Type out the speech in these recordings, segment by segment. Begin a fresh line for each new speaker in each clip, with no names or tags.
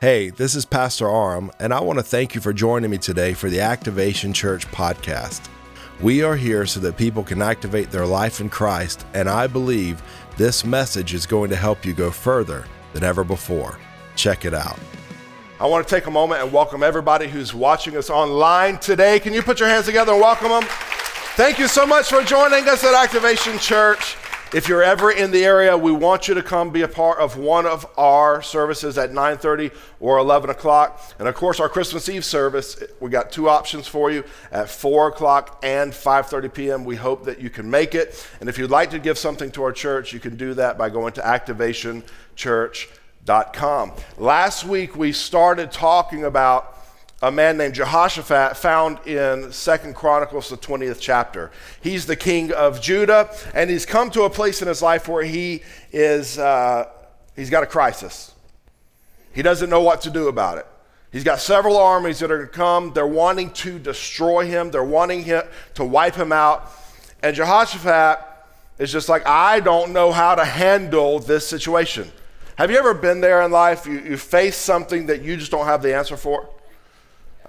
Hey, this is Pastor Aram, and I want to thank you for joining me today for the Activation Church podcast. We are here so that people can activate their life in Christ, and I believe this message is going to help you go further than ever before. Check it out.
I want to take a moment and welcome everybody who's watching us online today. Can you put your hands together and welcome them? Thank you so much for joining us at Activation Church. If you're ever in the area, we want you to come be a part of one of our services at 9:30 or 11 o'clock. And of course, our Christmas Eve service, we got two options for you at 4 o'clock and 5:30 p.m. We hope that you can make it. And if you'd like to give something to our church, you can do that by going to activationchurch.com. Last week we started talking about a man named Jehoshaphat found in Second Chronicles, the 20th chapter. He's the king of Judah, and he's come to a place in his life where he is, uh, he's got a crisis. He doesn't know what to do about it. He's got several armies that are going to come. They're wanting to destroy him, they're wanting him to wipe him out. And Jehoshaphat is just like, I don't know how to handle this situation. Have you ever been there in life? You, you face something that you just don't have the answer for?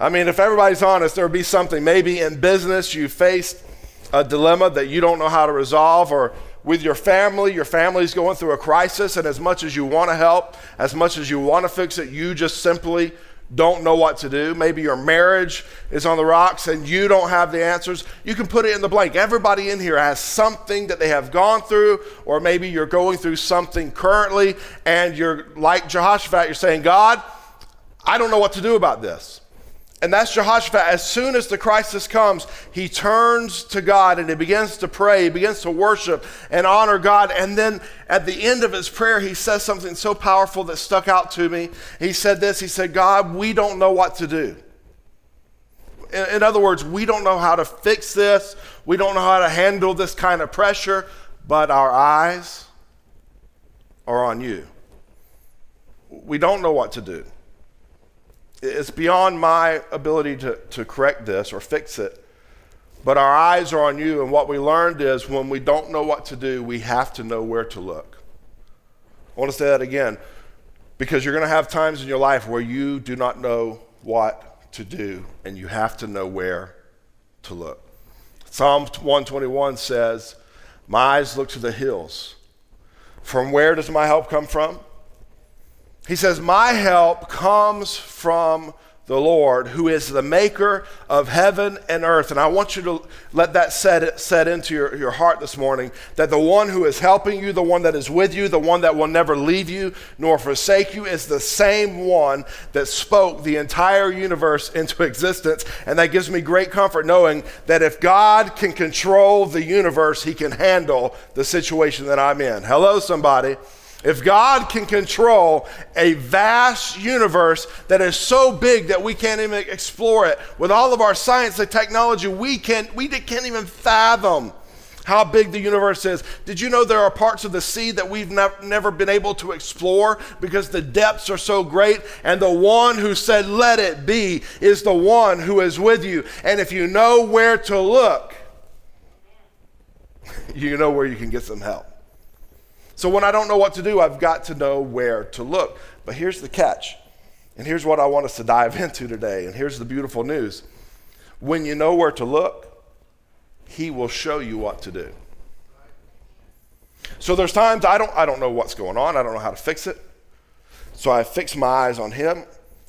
I mean, if everybody's honest, there would be something. Maybe in business you faced a dilemma that you don't know how to resolve, or with your family, your family's going through a crisis, and as much as you want to help, as much as you want to fix it, you just simply don't know what to do. Maybe your marriage is on the rocks and you don't have the answers. You can put it in the blank. Everybody in here has something that they have gone through, or maybe you're going through something currently, and you're like Jehoshaphat, you're saying, God, I don't know what to do about this. And that's Jehoshaphat. As soon as the crisis comes, he turns to God and he begins to pray, he begins to worship and honor God. And then at the end of his prayer, he says something so powerful that stuck out to me. He said this He said, God, we don't know what to do. In, in other words, we don't know how to fix this, we don't know how to handle this kind of pressure, but our eyes are on you. We don't know what to do it's beyond my ability to, to correct this or fix it. But our eyes are on you, and what we learned is when we don't know what to do, we have to know where to look. I want to say that again because you're going to have times in your life where you do not know what to do, and you have to know where to look. Psalm 121 says, My eyes look to the hills. From where does my help come from? He says, My help comes from the Lord, who is the maker of heaven and earth. And I want you to let that set, set into your, your heart this morning that the one who is helping you, the one that is with you, the one that will never leave you nor forsake you, is the same one that spoke the entire universe into existence. And that gives me great comfort knowing that if God can control the universe, he can handle the situation that I'm in. Hello, somebody. If God can control a vast universe that is so big that we can't even explore it, with all of our science and technology, we, can, we can't even fathom how big the universe is. Did you know there are parts of the sea that we've nev- never been able to explore because the depths are so great? And the one who said, Let it be, is the one who is with you. And if you know where to look, you know where you can get some help. So when I don't know what to do, I've got to know where to look. But here's the catch. And here's what I want us to dive into today. And here's the beautiful news. When you know where to look, he will show you what to do. So there's times I don't I don't know what's going on. I don't know how to fix it. So I fix my eyes on him.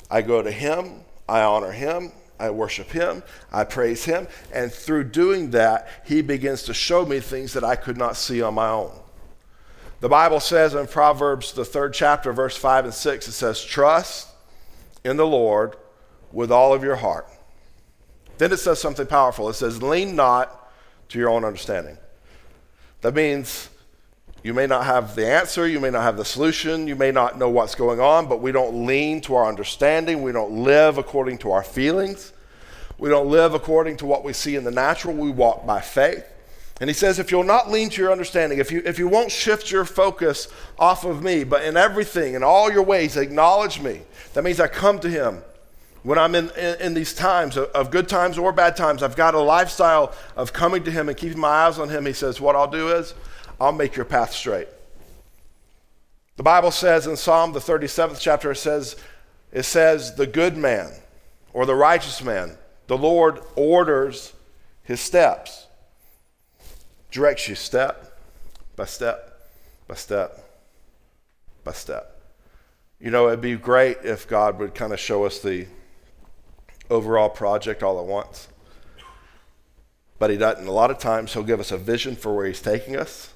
I go to him. I honor him. I worship him. I praise him. And through doing that, he begins to show me things that I could not see on my own. The Bible says in Proverbs, the third chapter, verse 5 and 6, it says, Trust in the Lord with all of your heart. Then it says something powerful. It says, Lean not to your own understanding. That means you may not have the answer, you may not have the solution, you may not know what's going on, but we don't lean to our understanding. We don't live according to our feelings. We don't live according to what we see in the natural. We walk by faith. And he says, if you'll not lean to your understanding, if you, if you won't shift your focus off of me, but in everything, in all your ways, acknowledge me, that means I come to him. When I'm in, in, in these times of, of good times or bad times, I've got a lifestyle of coming to him and keeping my eyes on him. He says, What I'll do is, I'll make your path straight. The Bible says in Psalm, the 37th chapter, it says, it says, the good man or the righteous man. The Lord orders his steps, directs you step by step by step by step. You know, it'd be great if God would kind of show us the overall project all at once. But He doesn't. A lot of times He'll give us a vision for where He's taking us.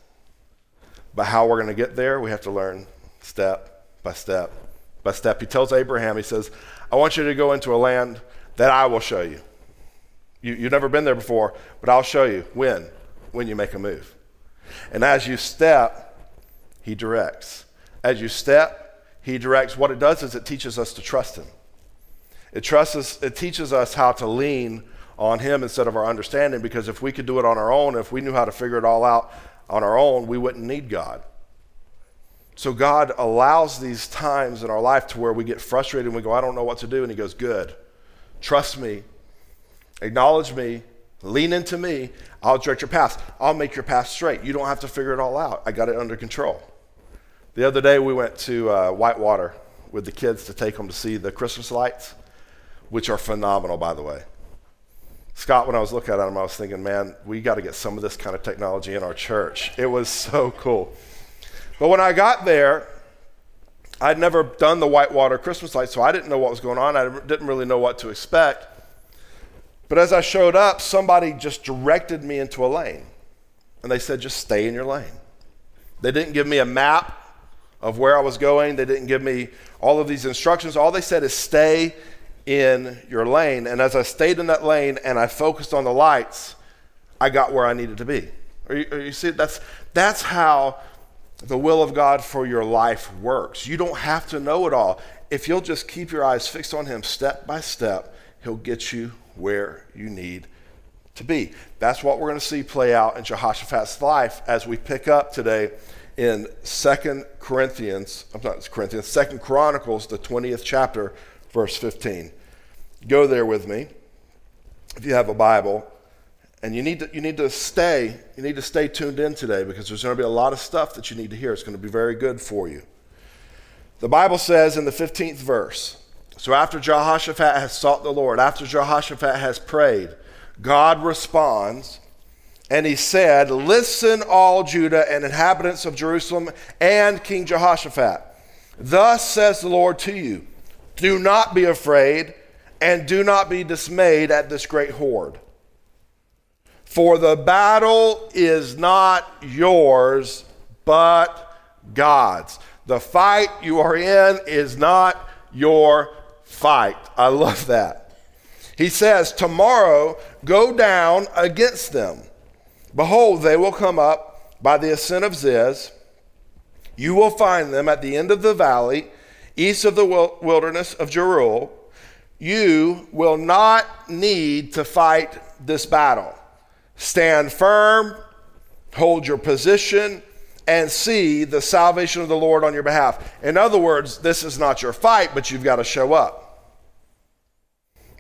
But how we're going to get there, we have to learn step by step by step. He tells Abraham, He says, I want you to go into a land that I will show you. you you've never been there before, but I'll show you. When? When you make a move. And as you step, He directs. As you step, He directs. What it does is it teaches us to trust Him. It, trusts us, it teaches us how to lean on Him instead of our understanding because if we could do it on our own, if we knew how to figure it all out on our own, we wouldn't need God. So God allows these times in our life to where we get frustrated and we go, I don't know what to do. And He goes, Good. Trust me. Acknowledge me. Lean into me. I'll direct your path. I'll make your path straight. You don't have to figure it all out. I got it under control. The other day we went to uh, Whitewater with the kids to take them to see the Christmas lights, which are phenomenal, by the way. Scott, when I was looking at them, I was thinking, man, we got to get some of this kind of technology in our church. It was so cool. But when I got there, I'd never done the whitewater Christmas lights, so I didn't know what was going on. I didn't really know what to expect. But as I showed up, somebody just directed me into a lane. And they said, just stay in your lane. They didn't give me a map of where I was going, they didn't give me all of these instructions. All they said is stay in your lane. And as I stayed in that lane and I focused on the lights, I got where I needed to be. Are you, are you see, that's, that's how the will of God for your life works. You don't have to know it all. If you'll just keep your eyes fixed on Him step by step, He'll get you where you need to be. That's what we're going to see play out in Jehoshaphat's life as we pick up today in Second Corinthians, I'm not Corinthians, Second Chronicles, the 20th chapter, verse 15. Go there with me if you have a Bible. And you need to, you need to stay, you need to stay tuned in today because there's going to be a lot of stuff that you need to hear. It's going to be very good for you. The Bible says in the 15th verse, so after Jehoshaphat has sought the Lord, after Jehoshaphat has prayed, God responds, and he said, Listen, all Judah and inhabitants of Jerusalem and King Jehoshaphat. Thus says the Lord to you Do not be afraid, and do not be dismayed at this great horde. For the battle is not yours, but God's. The fight you are in is not your fight. I love that. He says, Tomorrow go down against them. Behold, they will come up by the ascent of Ziz. You will find them at the end of the valley, east of the wilderness of Jeruel. You will not need to fight this battle. Stand firm, hold your position, and see the salvation of the Lord on your behalf. In other words, this is not your fight, but you've got to show up.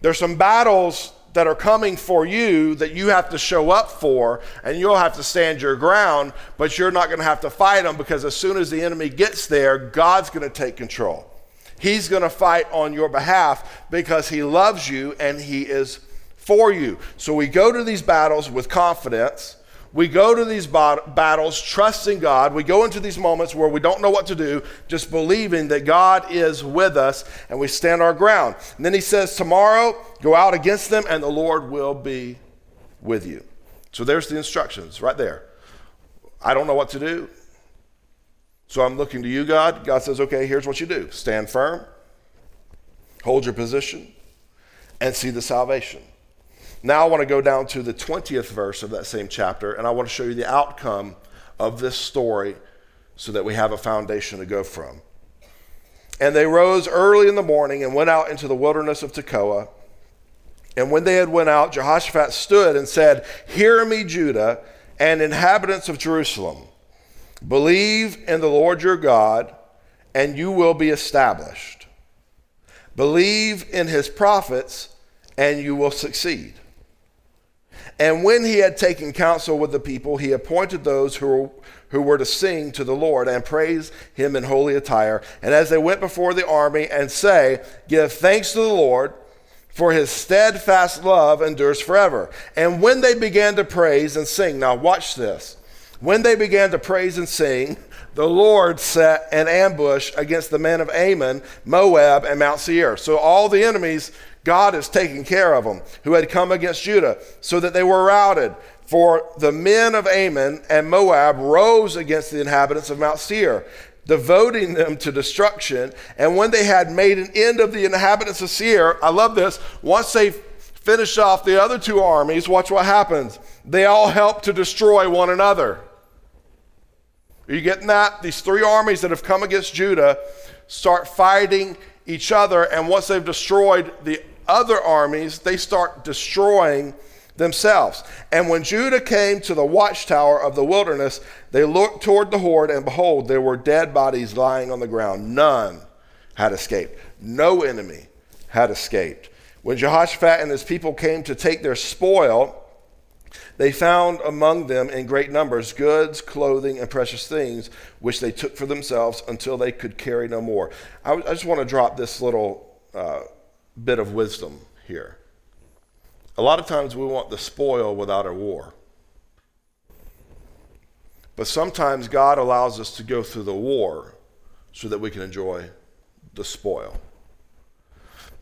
There's some battles that are coming for you that you have to show up for, and you'll have to stand your ground, but you're not going to have to fight them because as soon as the enemy gets there, God's going to take control. He's going to fight on your behalf because he loves you and he is for you. So we go to these battles with confidence. We go to these battles trusting God. We go into these moments where we don't know what to do, just believing that God is with us and we stand our ground. And then he says, Tomorrow, go out against them and the Lord will be with you. So there's the instructions right there. I don't know what to do. So I'm looking to you, God. God says, Okay, here's what you do stand firm, hold your position, and see the salvation. Now I want to go down to the 20th verse of that same chapter, and I want to show you the outcome of this story so that we have a foundation to go from. And they rose early in the morning and went out into the wilderness of Tekoa. And when they had went out, Jehoshaphat stood and said, Hear me, Judah and inhabitants of Jerusalem. Believe in the Lord your God, and you will be established. Believe in his prophets, and you will succeed. And when he had taken counsel with the people, he appointed those who were, who were to sing to the Lord and praise him in holy attire. And as they went before the army and say, Give thanks to the Lord, for his steadfast love endures forever. And when they began to praise and sing, now watch this. When they began to praise and sing, the Lord set an ambush against the men of Ammon, Moab, and Mount Seir. So all the enemies, God is taking care of them, who had come against Judah, so that they were routed. For the men of Ammon and Moab rose against the inhabitants of Mount Seir, devoting them to destruction. And when they had made an end of the inhabitants of Seir, I love this, once they finish off the other two armies, watch what happens. They all help to destroy one another. Are you getting that? These three armies that have come against Judah start fighting each other, and once they've destroyed the other armies, they start destroying themselves. And when Judah came to the watchtower of the wilderness, they looked toward the horde, and behold, there were dead bodies lying on the ground. None had escaped. No enemy had escaped. When Jehoshaphat and his people came to take their spoil, they found among them in great numbers goods, clothing, and precious things, which they took for themselves until they could carry no more. I, I just want to drop this little uh, bit of wisdom here. A lot of times we want the spoil without a war. But sometimes God allows us to go through the war so that we can enjoy the spoil.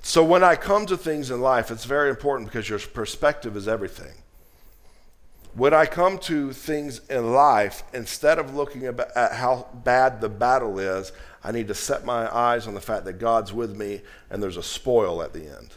So when I come to things in life, it's very important because your perspective is everything when I come to things in life, instead of looking at how bad the battle is, I need to set my eyes on the fact that God's with me and there's a spoil at the end.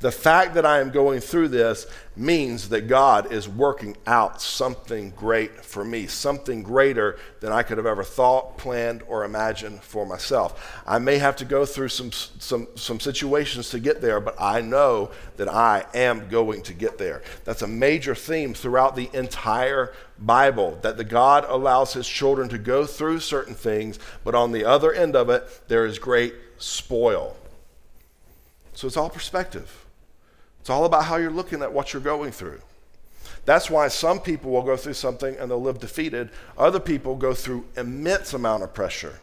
The fact that I am going through this means that God is working out something great for me, something greater than I could have ever thought, planned, or imagined for myself. I may have to go through some, some, some situations to get there, but I know that I am going to get there. That's a major theme throughout the entire Bible that the God allows his children to go through certain things, but on the other end of it, there is great spoil. So it's all perspective. It's all about how you're looking at what you're going through. That's why some people will go through something and they'll live defeated. Other people go through immense amount of pressure.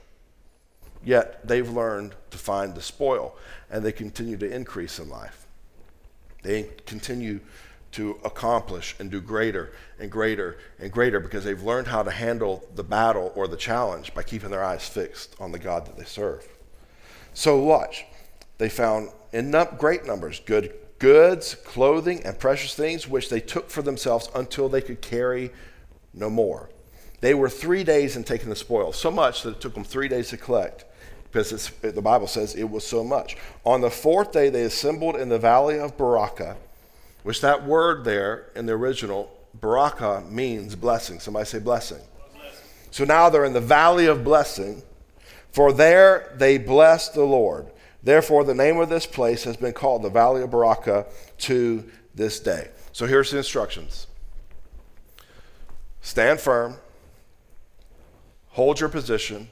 Yet they've learned to find the spoil and they continue to increase in life. They continue to accomplish and do greater and greater and greater because they've learned how to handle the battle or the challenge by keeping their eyes fixed on the God that they serve. So, watch. They found in great numbers good goods, clothing, and precious things, which they took for themselves until they could carry no more. They were three days in taking the spoil, so much that it took them three days to collect, because the Bible says it was so much. On the fourth day, they assembled in the valley of Berachah, which that word there in the original, Berachah, means blessing. Somebody say blessing. blessing. So now they're in the valley of blessing, for there they blessed the Lord. Therefore, the name of this place has been called the Valley of Berachah to this day. So here's the instructions. Stand firm, hold your position,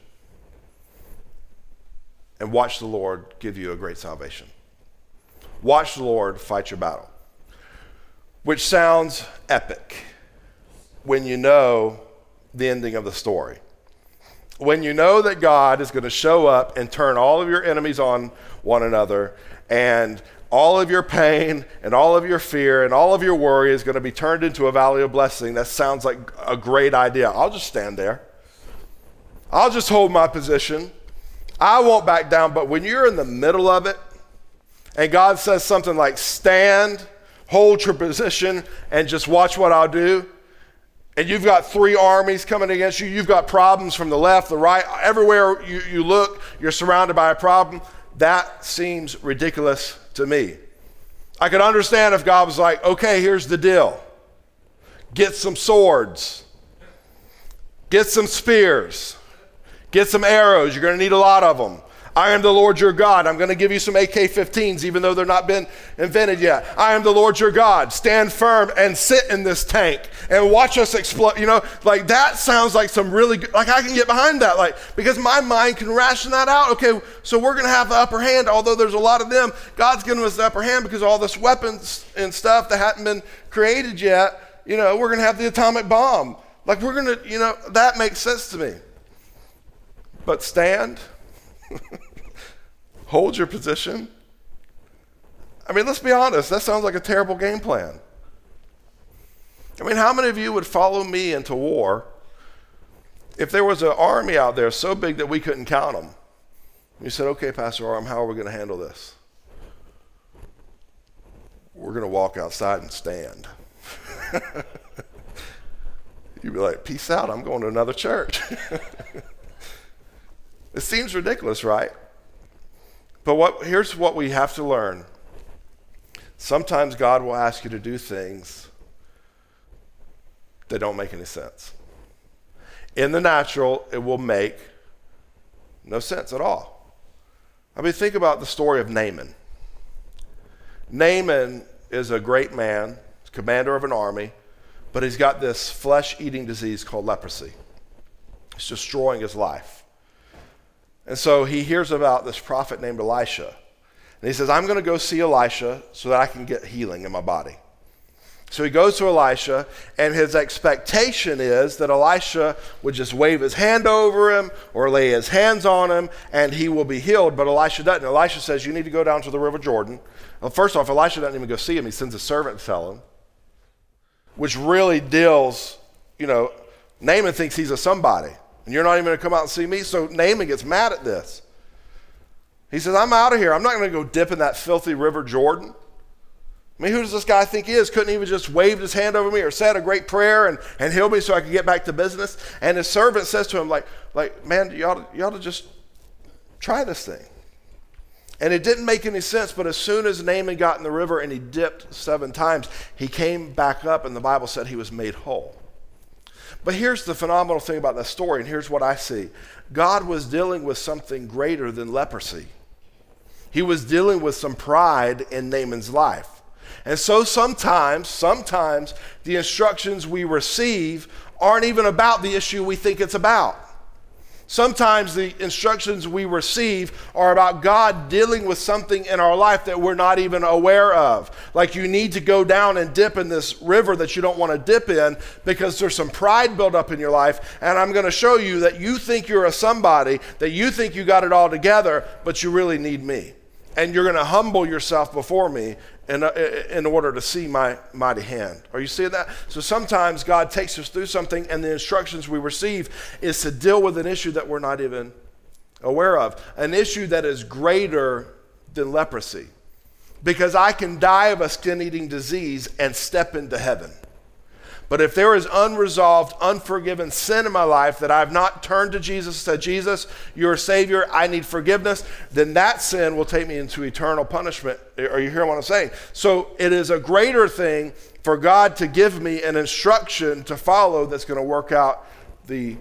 and watch the Lord give you a great salvation. Watch the Lord fight your battle, which sounds epic when you know the ending of the story when you know that God is going to show up and turn all of your enemies on one another, and all of your pain and all of your fear and all of your worry is going to be turned into a valley of blessing, that sounds like a great idea. I'll just stand there. I'll just hold my position. I won't back down. But when you're in the middle of it, and God says something like, stand, hold your position, and just watch what I'll do, and you've got three armies coming against you, you've got problems from the left, the right, everywhere you, you look, you're surrounded by a problem. That seems ridiculous to me. I could understand if God was like, okay, here's the deal get some swords, get some spears, get some arrows. You're going to need a lot of them. I am the Lord your God. I'm going to give you some AK 15s, even though they're not been invented yet. I am the Lord your God. Stand firm and sit in this tank and watch us explode. You know, like that sounds like some really good, like I can get behind that. Like, because my mind can ration that out. Okay, so we're going to have the upper hand, although there's a lot of them. God's giving us the upper hand because all this weapons and stuff that hadn't been created yet. You know, we're going to have the atomic bomb. Like, we're going to, you know, that makes sense to me. But stand, hold your position. I mean, let's be honest, that sounds like a terrible game plan. I mean, how many of you would follow me into war if there was an army out there so big that we couldn't count them? You said, okay, Pastor Aram, how are we going to handle this? We're going to walk outside and stand. You'd be like, peace out, I'm going to another church. it seems ridiculous, right? But what, here's what we have to learn. Sometimes God will ask you to do things that don't make any sense. In the natural, it will make no sense at all. I mean, think about the story of Naaman. Naaman is a great man, commander of an army, but he's got this flesh eating disease called leprosy. It's destroying his life. And so he hears about this prophet named Elisha. And he says, I'm going to go see Elisha so that I can get healing in my body. So he goes to Elisha, and his expectation is that Elisha would just wave his hand over him or lay his hands on him, and he will be healed. But Elisha doesn't. Elisha says, You need to go down to the River Jordan. Well, first off, Elisha doesn't even go see him. He sends a servant to tell him, which really deals, you know, Naaman thinks he's a somebody, and you're not even going to come out and see me. So Naaman gets mad at this. He says, I'm out of here. I'm not going to go dip in that filthy River Jordan. I mean, who does this guy think he is? Couldn't even just wave his hand over me or said a great prayer and, and heal me so I could get back to business? And his servant says to him, like, like man, you ought, to, you ought to just try this thing. And it didn't make any sense, but as soon as Naaman got in the river and he dipped seven times, he came back up, and the Bible said he was made whole. But here's the phenomenal thing about that story, and here's what I see God was dealing with something greater than leprosy, He was dealing with some pride in Naaman's life. And so sometimes, sometimes the instructions we receive aren't even about the issue we think it's about. Sometimes the instructions we receive are about God dealing with something in our life that we're not even aware of. Like you need to go down and dip in this river that you don't want to dip in because there's some pride built up in your life. And I'm going to show you that you think you're a somebody, that you think you got it all together, but you really need me. And you're going to humble yourself before me in, uh, in order to see my mighty hand. Are you seeing that? So sometimes God takes us through something, and the instructions we receive is to deal with an issue that we're not even aware of, an issue that is greater than leprosy. Because I can die of a skin eating disease and step into heaven. But if there is unresolved, unforgiven sin in my life that I've not turned to Jesus, said, Jesus, you're a Savior, I need forgiveness, then that sin will take me into eternal punishment. Are you hearing what I'm saying? So it is a greater thing for God to give me an instruction to follow that's going to work out the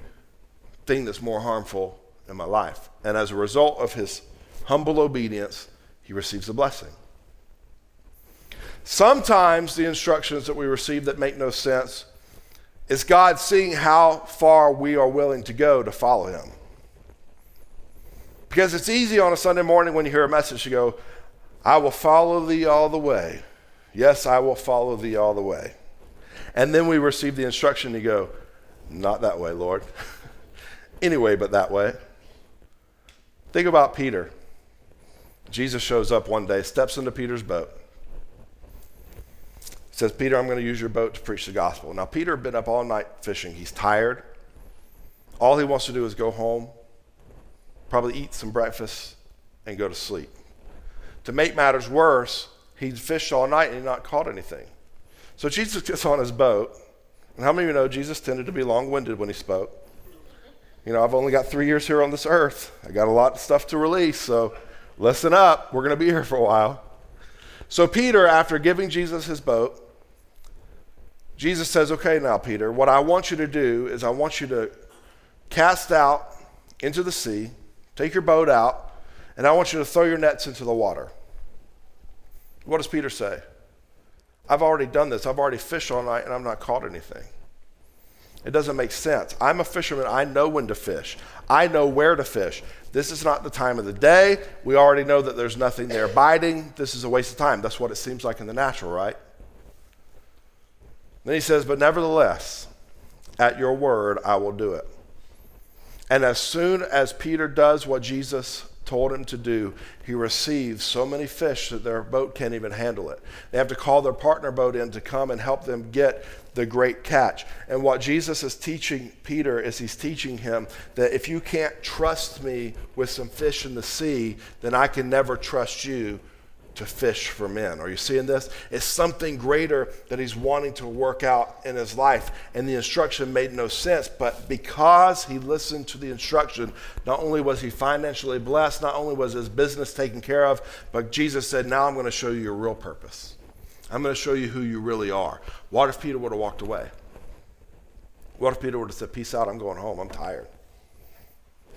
thing that's more harmful in my life. And as a result of his humble obedience, he receives a blessing. Sometimes the instructions that we receive that make no sense is God seeing how far we are willing to go to follow Him. Because it's easy on a Sunday morning when you hear a message to go, I will follow thee all the way. Yes, I will follow thee all the way. And then we receive the instruction to go, not that way, Lord. anyway, but that way. Think about Peter. Jesus shows up one day, steps into Peter's boat says, Peter, I'm going to use your boat to preach the gospel. Now, Peter had been up all night fishing. He's tired. All he wants to do is go home, probably eat some breakfast, and go to sleep. To make matters worse, he'd fished all night and he'd not caught anything. So Jesus gets on his boat. And how many of you know Jesus tended to be long winded when he spoke? You know, I've only got three years here on this earth. I got a lot of stuff to release, so listen up. We're going to be here for a while. So, Peter, after giving Jesus his boat, Jesus says, Okay, now, Peter, what I want you to do is I want you to cast out into the sea, take your boat out, and I want you to throw your nets into the water. What does Peter say? I've already done this. I've already fished all night and I've not caught anything. It doesn't make sense. I'm a fisherman. I know when to fish. I know where to fish. This is not the time of the day. We already know that there's nothing there biting. This is a waste of time. That's what it seems like in the natural, right? Then he says, But nevertheless, at your word, I will do it. And as soon as Peter does what Jesus told him to do, he receives so many fish that their boat can't even handle it. They have to call their partner boat in to come and help them get the great catch. And what Jesus is teaching Peter is he's teaching him that if you can't trust me with some fish in the sea, then I can never trust you to fish for men. Are you seeing this? It's something greater that he's wanting to work out in his life. And the instruction made no sense, but because he listened to the instruction, not only was he financially blessed, not only was his business taken care of, but Jesus said, Now I'm going to show you your real purpose. I'm going to show you who you really are. What if Peter would have walked away? What if Peter would have said, Peace out, I'm going home, I'm tired?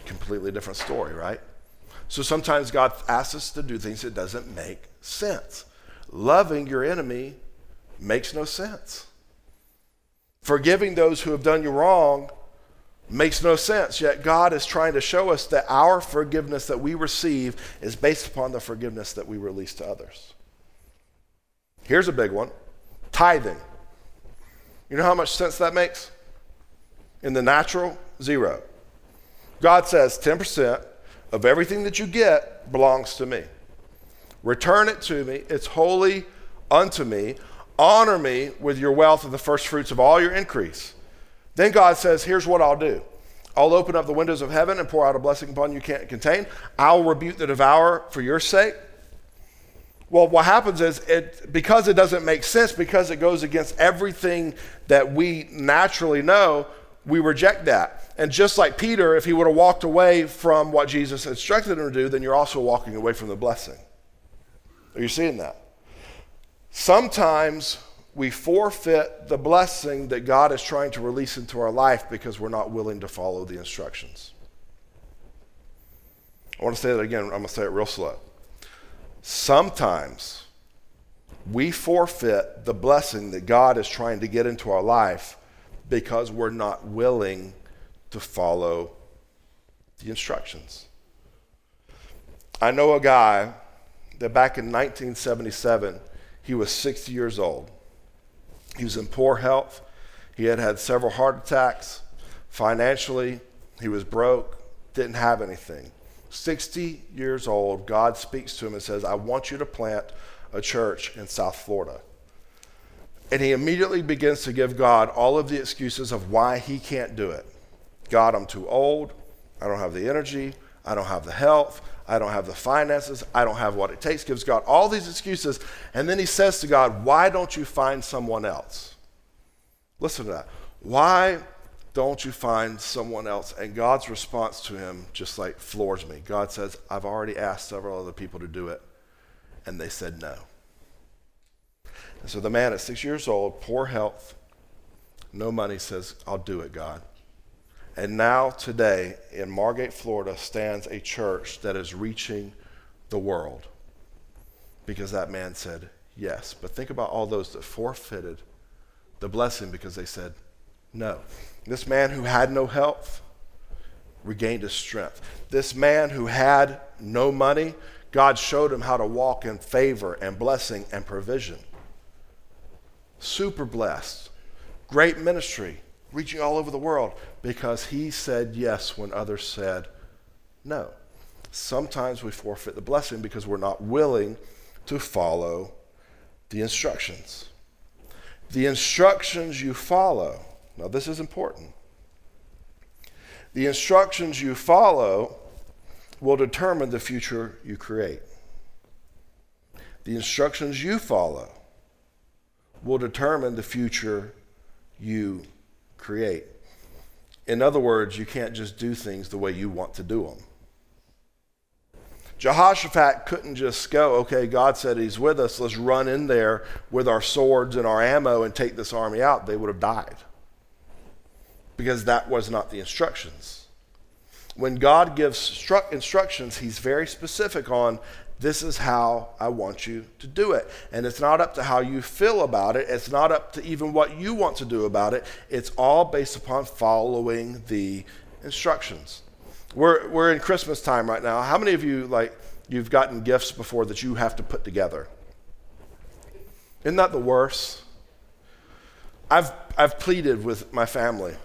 Completely different story, right? So sometimes God asks us to do things that doesn't make sense. Loving your enemy makes no sense. Forgiving those who have done you wrong makes no sense. Yet God is trying to show us that our forgiveness that we receive is based upon the forgiveness that we release to others. Here's a big one tithing. You know how much sense that makes? In the natural, zero. God says 10% of everything that you get belongs to me. Return it to me. It's holy unto me. Honor me with your wealth of the first fruits of all your increase. Then God says, Here's what I'll do I'll open up the windows of heaven and pour out a blessing upon you can't contain. I'll rebuke the devourer for your sake. Well, what happens is it because it doesn't make sense, because it goes against everything that we naturally know, we reject that. And just like Peter, if he would have walked away from what Jesus instructed him to do, then you're also walking away from the blessing. Are you seeing that? Sometimes we forfeit the blessing that God is trying to release into our life because we're not willing to follow the instructions. I want to say that again. I'm going to say it real slow. Sometimes we forfeit the blessing that God is trying to get into our life because we're not willing to follow the instructions. I know a guy that back in 1977, he was 60 years old. He was in poor health. He had had several heart attacks. Financially, he was broke, didn't have anything. 60 years old, God speaks to him and says, I want you to plant a church in South Florida. And he immediately begins to give God all of the excuses of why he can't do it. God, I'm too old. I don't have the energy. I don't have the health. I don't have the finances. I don't have what it takes. Gives God all these excuses. And then he says to God, Why don't you find someone else? Listen to that. Why don't you find someone else? And God's response to him just like floors me. God says, I've already asked several other people to do it, and they said no. And so the man at six years old, poor health, no money, says, I'll do it, God. And now, today, in Margate, Florida, stands a church that is reaching the world because that man said yes. But think about all those that forfeited the blessing because they said no. This man who had no health regained his strength. This man who had no money, God showed him how to walk in favor and blessing and provision. Super blessed. Great ministry reaching all over the world because he said yes when others said no. Sometimes we forfeit the blessing because we're not willing to follow the instructions. The instructions you follow, now this is important. The instructions you follow will determine the future you create. The instructions you follow will determine the future you create. In other words, you can't just do things the way you want to do them. Jehoshaphat couldn't just go, okay, God said he's with us, let's run in there with our swords and our ammo and take this army out. They would have died because that was not the instructions. when God gives instructions, He's very specific on this is how I want you to do it. And it's not up to how you feel about it, it's not up to even what you want to do about it. It's all based upon following the instructions. We're, we're in Christmas time right now. How many of you, like, you've gotten gifts before that you have to put together? Isn't that the worst? I've, I've pleaded with my family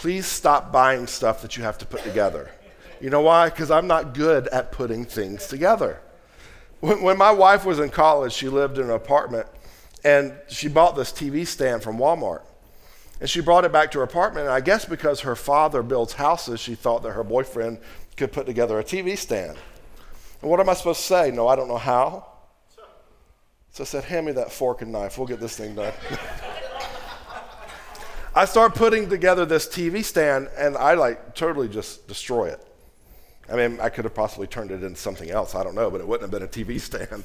please stop buying stuff that you have to put together. You know why? Because I'm not good at putting things together. When, when, my wife was in college, she lived in an apartment and she bought this TV stand from Walmart. And she brought it back to her apartment. And I guess because her father builds houses, she thought that her boyfriend could put together a TV stand. And what am I supposed to say? No, I don't know how. So I said, Hand me that fork and knife. We'll get this thing done. I start putting together this TV stand and I like totally just destroy it. I mean, I could have possibly turned it into something else. I don't know, but it wouldn't have been a TV stand.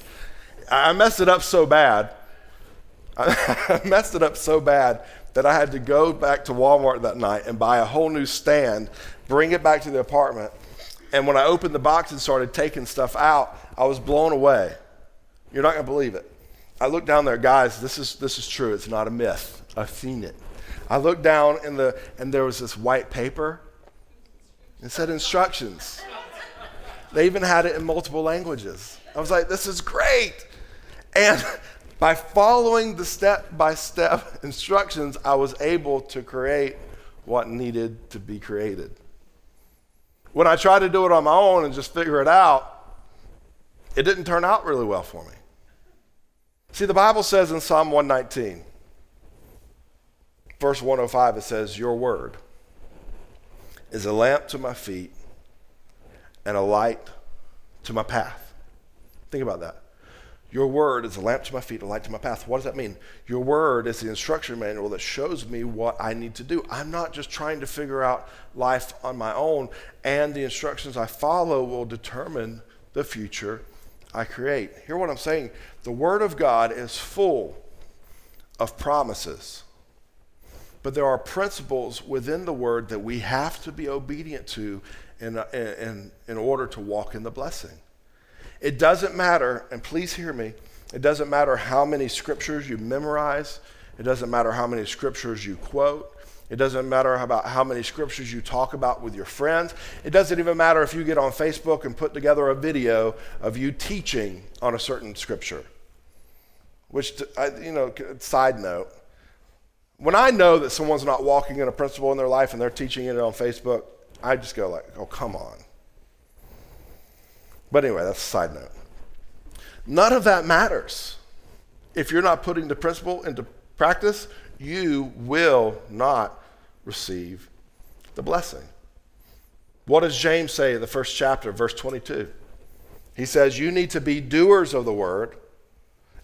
I messed it up so bad. I messed it up so bad that I had to go back to Walmart that night and buy a whole new stand, bring it back to the apartment. And when I opened the box and started taking stuff out, I was blown away. You're not going to believe it. I looked down there, guys, this is, this is true. It's not a myth. I've seen it. I looked down in the, and there was this white paper. It said instructions. They even had it in multiple languages. I was like, this is great. And by following the step by step instructions, I was able to create what needed to be created. When I tried to do it on my own and just figure it out, it didn't turn out really well for me. See, the Bible says in Psalm 119, verse 105, it says, Your word is a lamp to my feet and a light to my path. Think about that. Your word is a lamp to my feet, a light to my path. What does that mean? Your word is the instruction manual that shows me what I need to do. I'm not just trying to figure out life on my own, and the instructions I follow will determine the future I create. Hear what I'm saying? The word of God is full of promises. But there are principles within the word that we have to be obedient to in, in, in order to walk in the blessing. It doesn't matter, and please hear me, it doesn't matter how many scriptures you memorize, it doesn't matter how many scriptures you quote. It doesn't matter about how many scriptures you talk about with your friends. It doesn't even matter if you get on Facebook and put together a video of you teaching on a certain scripture. Which, you know, side note, when I know that someone's not walking in a principle in their life and they're teaching it on Facebook, I just go like, oh, come on. But anyway, that's a side note. None of that matters. If you're not putting the principle into practice, you will not receive the blessing. What does James say in the first chapter, verse 22? He says, You need to be doers of the word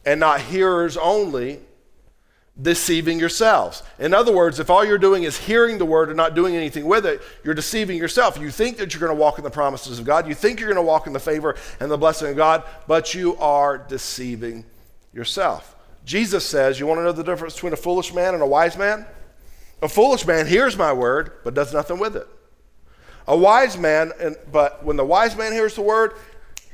and not hearers only, deceiving yourselves. In other words, if all you're doing is hearing the word and not doing anything with it, you're deceiving yourself. You think that you're going to walk in the promises of God, you think you're going to walk in the favor and the blessing of God, but you are deceiving yourself. Jesus says, You want to know the difference between a foolish man and a wise man? A foolish man hears my word, but does nothing with it. A wise man, but when the wise man hears the word,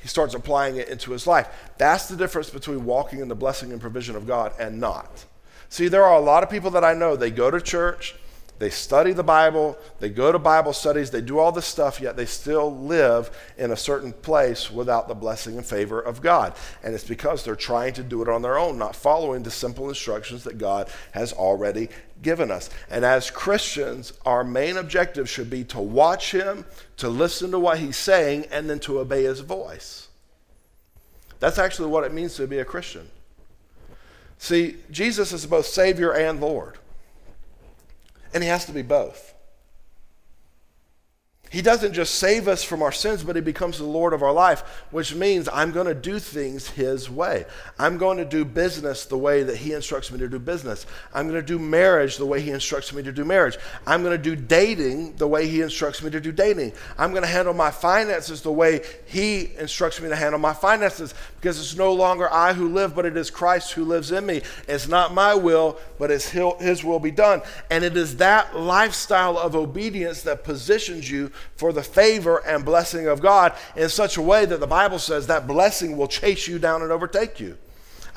he starts applying it into his life. That's the difference between walking in the blessing and provision of God and not. See, there are a lot of people that I know, they go to church, they study the Bible, they go to Bible studies, they do all this stuff, yet they still live in a certain place without the blessing and favor of God. And it's because they're trying to do it on their own, not following the simple instructions that God has already given us. And as Christians, our main objective should be to watch Him, to listen to what He's saying, and then to obey His voice. That's actually what it means to be a Christian. See, Jesus is both Savior and Lord, and He has to be both. He doesn't just save us from our sins, but He becomes the Lord of our life, which means I'm going to do things His way. I'm going to do business the way that He instructs me to do business. I'm going to do marriage the way He instructs me to do marriage. I'm going to do dating the way He instructs me to do dating. I'm going to handle my finances the way He instructs me to handle my finances because it's no longer I who live, but it is Christ who lives in me. It's not my will, but it's His will be done. And it is that lifestyle of obedience that positions you for the favor and blessing of God in such a way that the Bible says that blessing will chase you down and overtake you.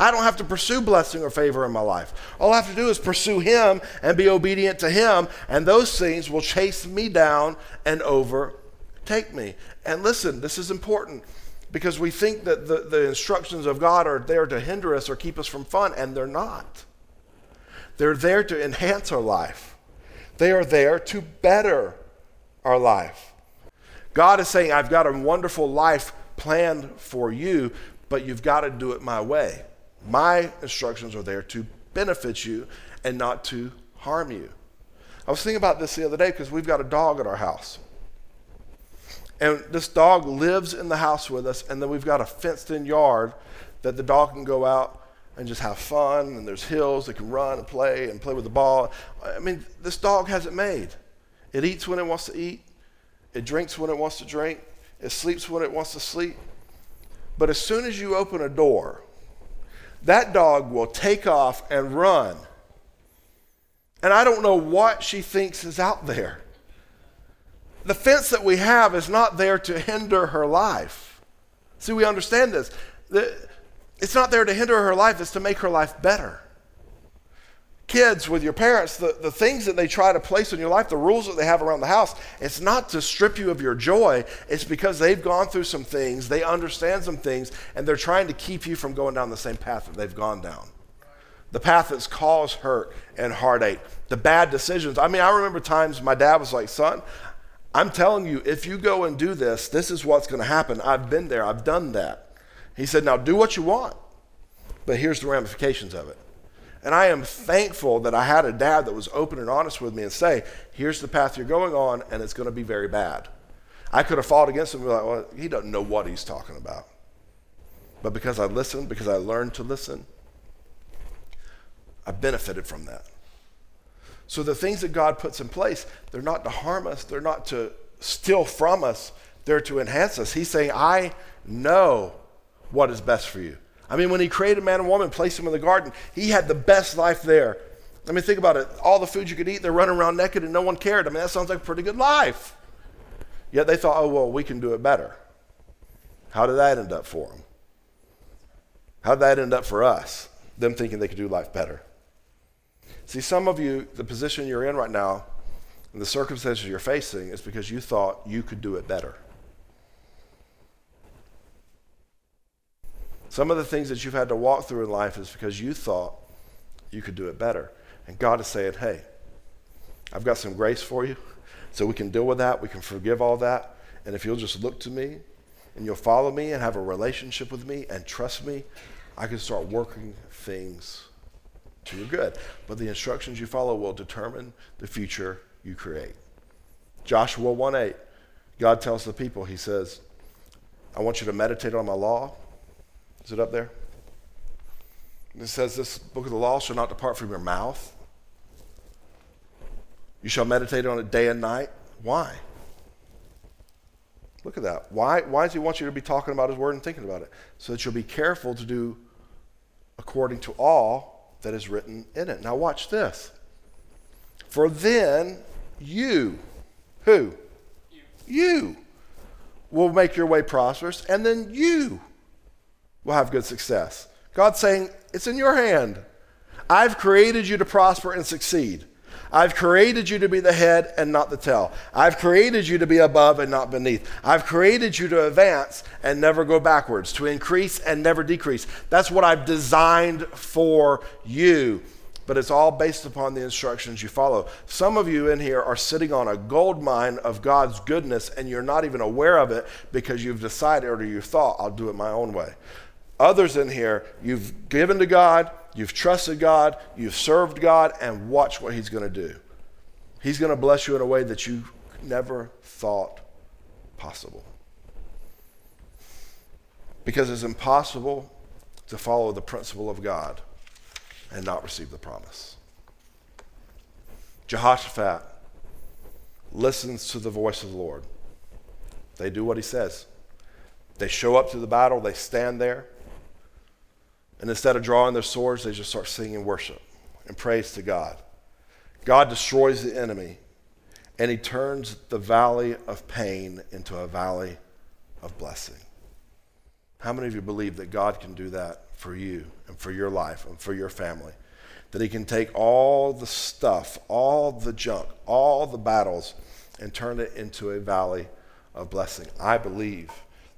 I don't have to pursue blessing or favor in my life. All I have to do is pursue Him and be obedient to Him, and those things will chase me down and overtake me. And listen, this is important because we think that the, the instructions of God are there to hinder us or keep us from fun, and they're not. They're there to enhance our life, they are there to better our life. God is saying, I've got a wonderful life planned for you, but you've got to do it my way. My instructions are there to benefit you and not to harm you. I was thinking about this the other day because we've got a dog at our house. And this dog lives in the house with us, and then we've got a fenced in yard that the dog can go out and just have fun, and there's hills it can run and play and play with the ball. I mean, this dog has it made. It eats when it wants to eat, it drinks when it wants to drink, it sleeps when it wants to sleep. But as soon as you open a door, that dog will take off and run. And I don't know what she thinks is out there. The fence that we have is not there to hinder her life. See, we understand this. It's not there to hinder her life, it's to make her life better. Kids, with your parents, the, the things that they try to place in your life, the rules that they have around the house, it's not to strip you of your joy. It's because they've gone through some things, they understand some things, and they're trying to keep you from going down the same path that they've gone down. The path that's caused hurt and heartache, the bad decisions. I mean, I remember times my dad was like, son, I'm telling you, if you go and do this, this is what's going to happen. I've been there, I've done that. He said, now do what you want, but here's the ramifications of it. And I am thankful that I had a dad that was open and honest with me and say, here's the path you're going on, and it's going to be very bad. I could have fought against him and be like, well, he doesn't know what he's talking about. But because I listened, because I learned to listen, I benefited from that. So the things that God puts in place, they're not to harm us, they're not to steal from us, they're to enhance us. He's saying, I know what is best for you. I mean, when he created man and woman, placed them in the garden, he had the best life there. I mean, think about it. All the food you could eat, they're running around naked and no one cared. I mean, that sounds like a pretty good life. Yet they thought, oh, well, we can do it better. How did that end up for them? How did that end up for us? Them thinking they could do life better. See, some of you, the position you're in right now, and the circumstances you're facing, is because you thought you could do it better. Some of the things that you've had to walk through in life is because you thought you could do it better. And God is saying, hey, I've got some grace for you, so we can deal with that. We can forgive all that. And if you'll just look to me and you'll follow me and have a relationship with me and trust me, I can start working things to your good. But the instructions you follow will determine the future you create. Joshua 1 8, God tells the people, He says, I want you to meditate on my law is it up there? It says, This book of the law shall not depart from your mouth. You shall meditate on it day and night. Why? Look at that. Why, why does he want you to be talking about his word and thinking about it? So that you'll be careful to do according to all that is written in it. Now, watch this. For then you, who? You. you will make your way prosperous, and then you will have good success. God's saying, It's in your hand. I've created you to prosper and succeed. I've created you to be the head and not the tail. I've created you to be above and not beneath. I've created you to advance and never go backwards, to increase and never decrease. That's what I've designed for you. But it's all based upon the instructions you follow. Some of you in here are sitting on a gold mine of God's goodness and you're not even aware of it because you've decided or you've thought, I'll do it my own way. Others in here, you've given to God, you've trusted God, you've served God, and watch what He's going to do. He's going to bless you in a way that you never thought possible. Because it's impossible to follow the principle of God and not receive the promise. Jehoshaphat listens to the voice of the Lord. They do what he says. They show up to the battle, they stand there. And instead of drawing their swords, they just start singing worship and praise to God. God destroys the enemy. and he turns the valley of pain into a valley of blessing. How many of you believe that God can do that for you and for your life and for your family? That he can take all the stuff, all the junk, all the battles, and turn it into a valley of blessing. I believe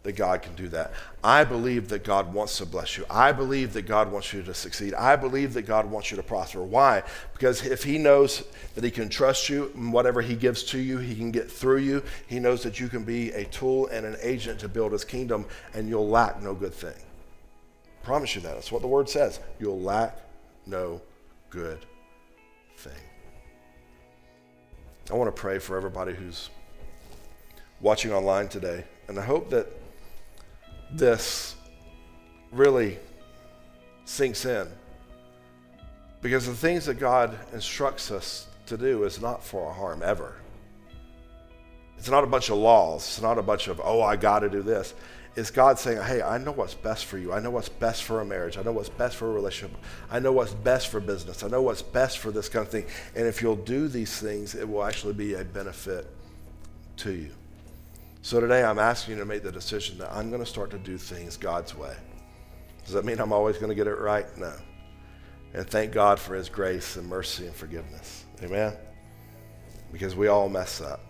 that God can do that. I believe that God wants to bless you. I believe that God wants you to succeed. I believe that God wants you to prosper. Why? Because if He knows that He can trust you and whatever He gives to you, He can get through you. He knows that you can be a tool and an agent to build His kingdom and you'll lack no good thing. I promise you that. That's what the Word says. You'll lack no good thing. I want to pray for everybody who's watching online today. And I hope that this really sinks in. Because the things that God instructs us to do is not for our harm ever. It's not a bunch of laws. It's not a bunch of, oh, I got to do this. It's God saying, hey, I know what's best for you. I know what's best for a marriage. I know what's best for a relationship. I know what's best for business. I know what's best for this kind of thing. And if you'll do these things, it will actually be a benefit to you. So today I'm asking you to make the decision that I'm going to start to do things God's way. Does that mean I'm always going to get it right? No. And thank God for his grace and mercy and forgiveness. Amen? Because we all mess up.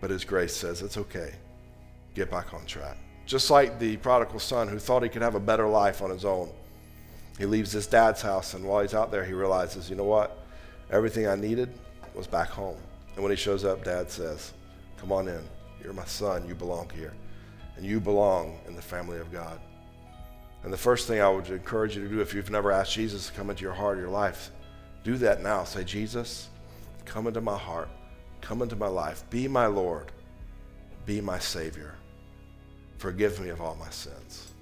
But his grace says it's okay. Get back on track. Just like the prodigal son who thought he could have a better life on his own. He leaves his dad's house, and while he's out there, he realizes, you know what? Everything I needed was back home. And when he shows up, dad says, Come on in. You're my son. You belong here. And you belong in the family of God. And the first thing I would encourage you to do if you've never asked Jesus to come into your heart or your life, do that now. Say, Jesus, come into my heart. Come into my life. Be my Lord. Be my Savior. Forgive me of all my sins.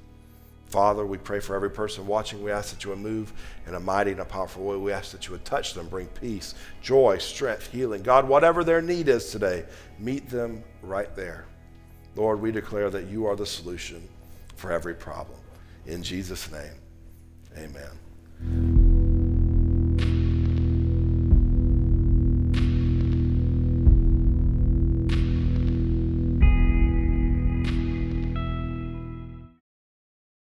Father, we pray for every person watching. We ask that you would move in a mighty and a powerful way. We ask that you would touch them, bring peace, joy, strength, healing. God, whatever their need is today, meet them right there. Lord, we declare that you are the solution for every problem. In Jesus' name, amen.